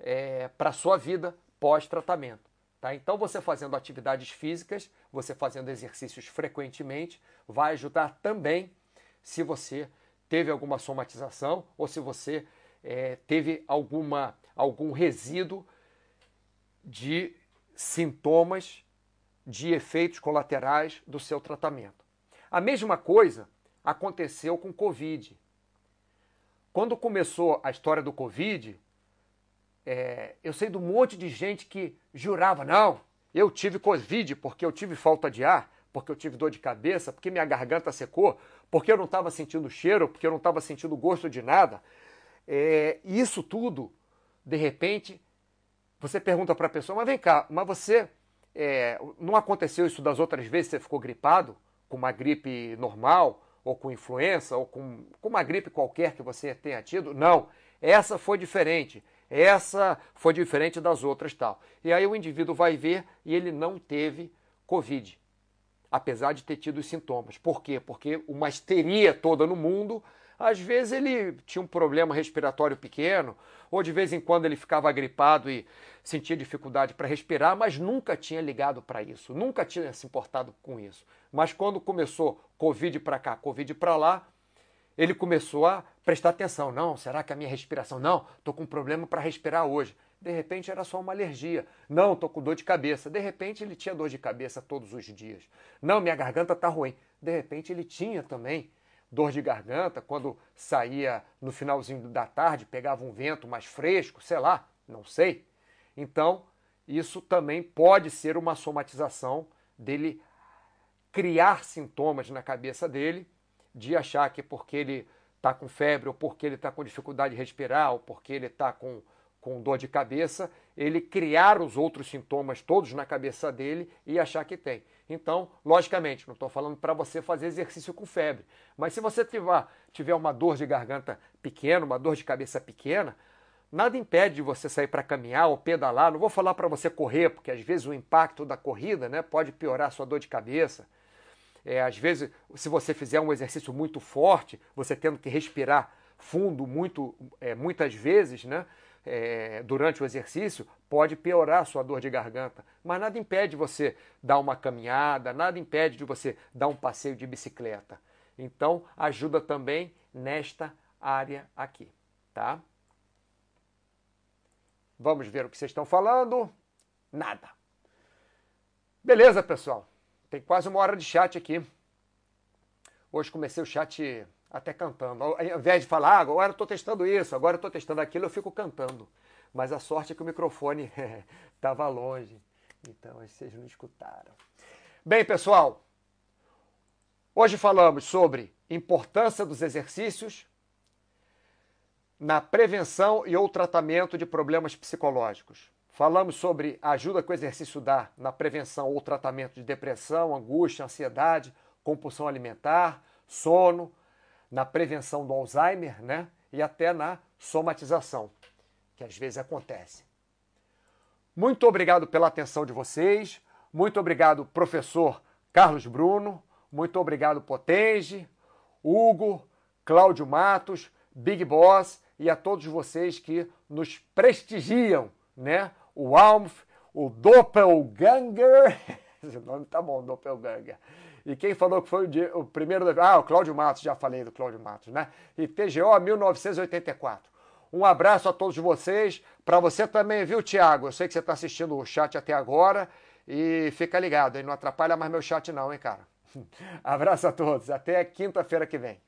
é, para a sua vida pós-tratamento. Tá? Então, você fazendo atividades físicas, você fazendo exercícios frequentemente, vai ajudar também se você teve alguma somatização ou se você é, teve alguma, algum resíduo de sintomas, de efeitos colaterais do seu tratamento. A mesma coisa aconteceu com Covid. Quando começou a história do Covid, é, eu sei de um monte de gente que jurava, não, eu tive Covid porque eu tive falta de ar, porque eu tive dor de cabeça, porque minha garganta secou, porque eu não estava sentindo cheiro, porque eu não estava sentindo gosto de nada. É, isso tudo, de repente, você pergunta para a pessoa, mas vem cá, mas você é, não aconteceu isso das outras vezes você ficou gripado, com uma gripe normal, ou com influenza, ou com, com uma gripe qualquer que você tenha tido? Não, essa foi diferente. Essa foi diferente das outras tal. E aí o indivíduo vai ver e ele não teve Covid, apesar de ter tido os sintomas. Por quê? Porque uma histeria toda no mundo, às vezes ele tinha um problema respiratório pequeno, ou de vez em quando ele ficava gripado e sentia dificuldade para respirar, mas nunca tinha ligado para isso, nunca tinha se importado com isso. Mas quando começou Covid para cá, Covid para lá, ele começou a prestar atenção. Não, será que a minha respiração? Não, estou com um problema para respirar hoje. De repente era só uma alergia. Não, estou com dor de cabeça. De repente ele tinha dor de cabeça todos os dias. Não, minha garganta está ruim. De repente ele tinha também dor de garganta quando saía no finalzinho da tarde, pegava um vento mais fresco, sei lá, não sei. Então, isso também pode ser uma somatização dele criar sintomas na cabeça dele de achar que porque ele está com febre, ou porque ele está com dificuldade de respirar, ou porque ele está com, com dor de cabeça, ele criar os outros sintomas todos na cabeça dele e achar que tem. Então, logicamente, não estou falando para você fazer exercício com febre, mas se você tiver, tiver uma dor de garganta pequena, uma dor de cabeça pequena, nada impede de você sair para caminhar ou pedalar. Não vou falar para você correr, porque às vezes o impacto da corrida né, pode piorar a sua dor de cabeça. É, às vezes, se você fizer um exercício muito forte, você tendo que respirar fundo muito, é, muitas vezes, né? É, durante o exercício, pode piorar a sua dor de garganta. Mas nada impede você dar uma caminhada, nada impede de você dar um passeio de bicicleta. Então, ajuda também nesta área aqui, tá? Vamos ver o que vocês estão falando. Nada. Beleza, pessoal? Tem quase uma hora de chat aqui. Hoje comecei o chat até cantando. Ao invés de falar, ah, agora estou testando isso, agora estou testando aquilo, eu fico cantando. Mas a sorte é que o microfone (laughs) estava longe. Então vocês não escutaram. Bem, pessoal, hoje falamos sobre importância dos exercícios na prevenção e ou tratamento de problemas psicológicos. Falamos sobre a ajuda que o exercício dá na prevenção ou tratamento de depressão, angústia, ansiedade, compulsão alimentar, sono, na prevenção do Alzheimer, né? E até na somatização, que às vezes acontece. Muito obrigado pela atenção de vocês. Muito obrigado, professor Carlos Bruno. Muito obrigado, Potenge, Hugo, Cláudio Matos, Big Boss e a todos vocês que nos prestigiam, né? o Almf, o Doppelganger. (laughs) Esse nome tá bom, Doppelganger. E quem falou que foi o, o primeiro. Ah, o Cláudio Matos, já falei do Cláudio Matos, né? E TGO 1984. Um abraço a todos vocês. Para você também, viu, Tiago? Eu sei que você está assistindo o chat até agora. E fica ligado, hein? Não atrapalha mais meu chat, não, hein, cara? (laughs) Abraço a todos. Até quinta-feira que vem.